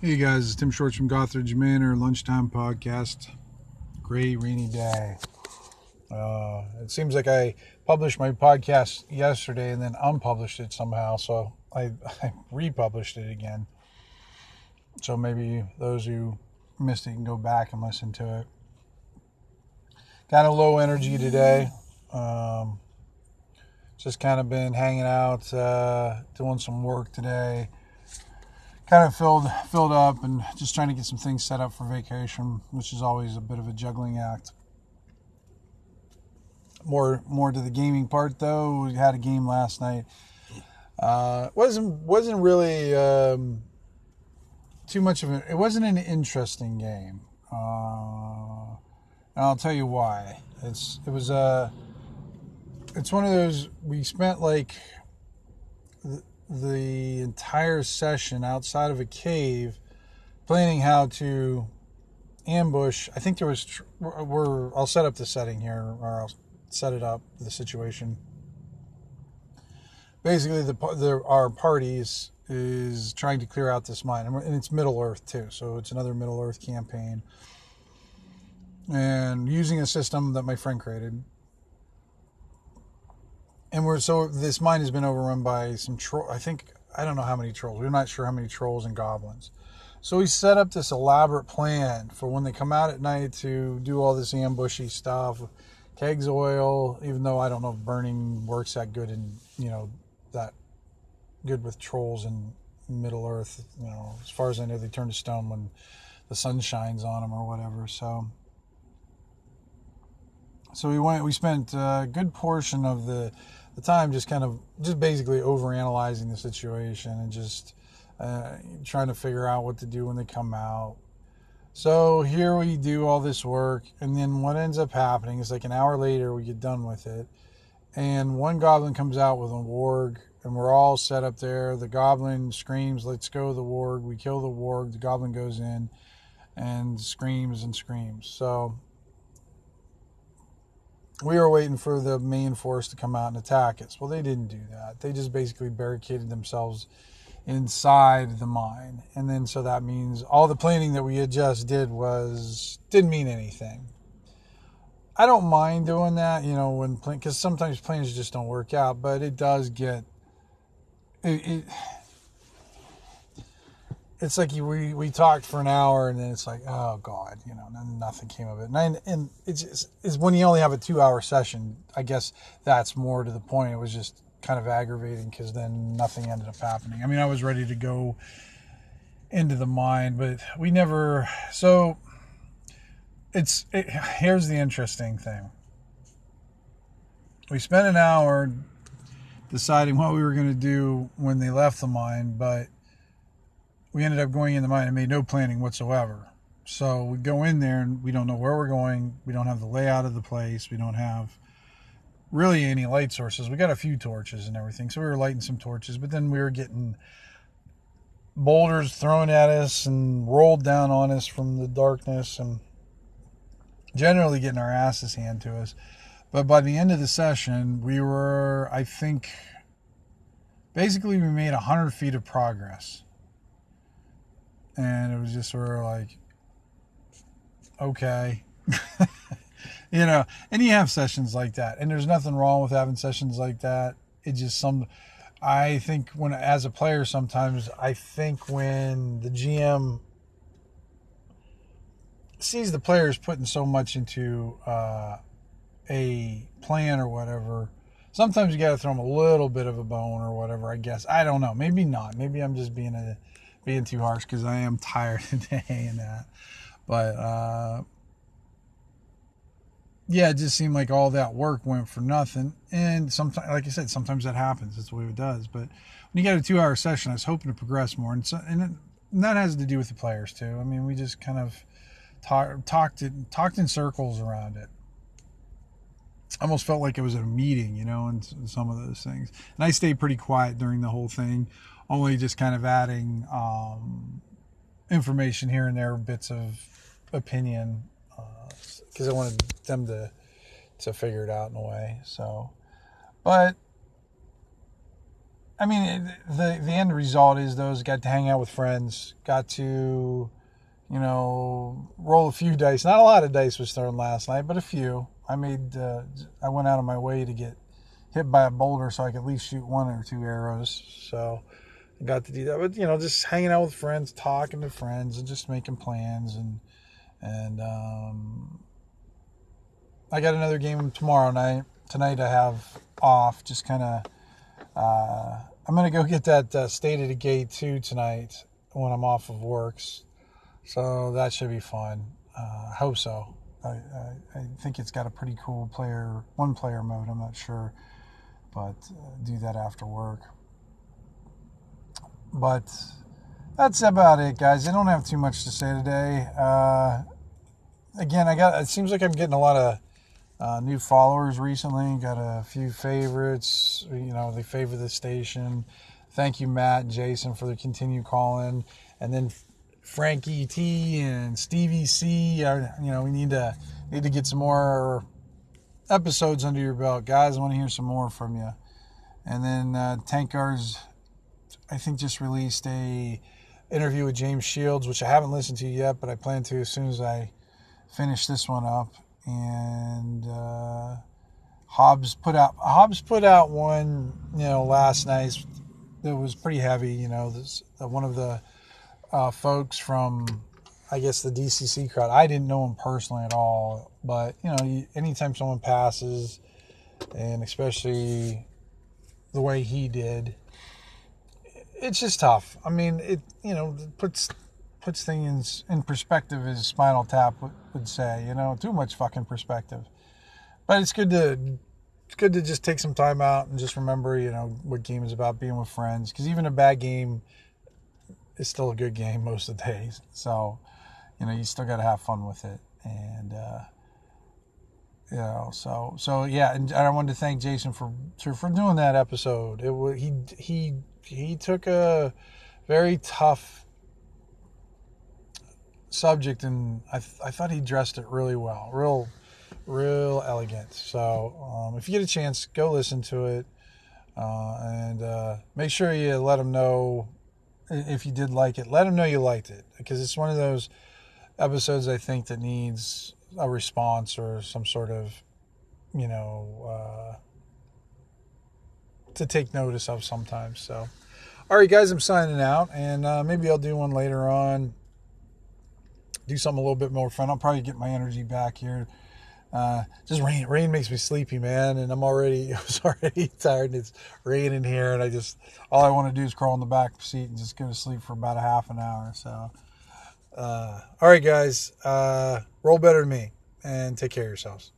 Hey guys, it's Tim Shorts from Gothridge Manor Lunchtime Podcast. Great rainy day. Uh, it seems like I published my podcast yesterday and then unpublished it somehow, so I, I republished it again. So maybe those who missed it can go back and listen to it. Kind of low energy today. Um, just kind of been hanging out, uh, doing some work today kind of filled filled up and just trying to get some things set up for vacation, which is always a bit of a juggling act. More more to the gaming part though. We had a game last night. Uh, wasn't wasn't really um, too much of it. It wasn't an interesting game, uh, and I'll tell you why. It's it was a. Uh, it's one of those we spent like the entire session outside of a cave, planning how to ambush. I think there was. We're. I'll set up the setting here, or I'll set it up the situation. Basically, the, the our parties is trying to clear out this mine, and it's Middle Earth too, so it's another Middle Earth campaign. And using a system that my friend created, and we're so this mine has been overrun by some troll. I think I don't know how many trolls. We're not sure how many trolls and goblins. So we set up this elaborate plan for when they come out at night to do all this ambushy stuff, kegs oil. Even though I don't know if burning works that good in you know that good with trolls in Middle Earth. You know, as far as I know, they turn to stone when the sun shines on them or whatever. So so we went. We spent a good portion of the the time just kind of just basically over analyzing the situation and just uh, trying to figure out what to do when they come out. So here we do all this work, and then what ends up happening is like an hour later we get done with it, and one goblin comes out with a warg, and we're all set up there. The goblin screams, "Let's go!" The warg. We kill the warg. The goblin goes in and screams and screams. So we were waiting for the main force to come out and attack us. Well, they didn't do that. They just basically barricaded themselves inside the mine. And then so that means all the planning that we had just did was didn't mean anything. I don't mind doing that, you know, when plan because sometimes plans just don't work out, but it does get it, it it's like you, we we talked for an hour and then it's like oh god you know nothing came of it. And, I, and it's, it's, it's when you only have a two hour session i guess that's more to the point. It was just kind of aggravating because then nothing ended up happening. I mean i was ready to go into the mine but we never so it's it, here's the interesting thing. We spent an hour deciding what we were going to do when they left the mine but we ended up going in the mine and made no planning whatsoever. So we go in there and we don't know where we're going. We don't have the layout of the place. We don't have really any light sources. We got a few torches and everything. So we were lighting some torches, but then we were getting boulders thrown at us and rolled down on us from the darkness and generally getting our asses handed to us. But by the end of the session, we were, I think, basically we made 100 feet of progress and it was just sort of like, okay. you know, and you have sessions like that, and there's nothing wrong with having sessions like that. It just some, I think when as a player sometimes I think when the GM sees the players putting so much into uh, a plan or whatever, sometimes you got to throw them a little bit of a bone or whatever. I guess I don't know. Maybe not. Maybe I'm just being a being too harsh because I am tired today and that. But uh, yeah, it just seemed like all that work went for nothing. And sometimes, like I said, sometimes that happens. That's the way it does. But when you get a two-hour session, I was hoping to progress more, and, so, and, it, and that has to do with the players too. I mean, we just kind of talk, talked it, talked in circles around it. I almost felt like it was a meeting, you know, and some of those things. And I stayed pretty quiet during the whole thing only just kind of adding um, information here and there, bits of opinion, because uh, I wanted them to to figure it out in a way. So, but I mean, the the end result is those got to hang out with friends, got to, you know, roll a few dice. Not a lot of dice was thrown last night, but a few. I made, uh, I went out of my way to get hit by a boulder so I could at least shoot one or two arrows. So got to do that. But you know, just hanging out with friends, talking to friends, and just making plans and and um, I got another game tomorrow night. Tonight I have off, just kind of uh, I'm gonna go get that uh, State of Decay two tonight when I'm off of works, so that should be fun. Uh, I hope so. I, I, I, think it's got a pretty cool player, one player mode. I'm not sure, but uh, do that after work. But that's about it, guys. I don't have too much to say today. Uh, again, I got. It seems like I'm getting a lot of uh, new followers recently. Got a few favorites. You know, they favor the station. Thank you, Matt Jason, for the continued calling. And then Frankie T and Stevie C. you know, we need to need to get some more episodes under your belt, guys. I want to hear some more from you. And then uh, Tankars, I think, just released a interview with James Shields, which I haven't listened to yet, but I plan to as soon as I finish this one up and uh, Hobbs put out Hobbs put out one you know last night that was pretty heavy. You know, this uh, one of the uh, folks from I guess the DCC crowd. I didn't know him personally at all, but you know, anytime someone passes, and especially the way he did, it's just tough. I mean, it you know puts puts things in perspective as Spinal Tap would say. You know, too much fucking perspective. But it's good to it's good to just take some time out and just remember, you know, what game is about being with friends. Because even a bad game is still a good game most of the days. So, you know, you still got to have fun with it. And uh, you know, so so yeah. And I wanted to thank Jason for for doing that episode. It was he he he took a very tough subject, and I, th- I thought he dressed it really well, real, real elegant. So um, if you get a chance, go listen to it, uh, and uh, make sure you let him know if you did like it. Let him know you liked it because it's one of those episodes I think that needs a response or some sort of, you know, uh, to take notice of sometimes. So. All right, guys, I'm signing out, and uh, maybe I'll do one later on do something a little bit more fun. I'll probably get my energy back here. Uh, just rain, rain makes me sleepy, man, and I'm already, I was already tired. And it's raining here, and I just, all I want to do is crawl in the back seat and just go to sleep for about a half an hour. So, uh, all right, guys, uh, roll better than me, and take care of yourselves.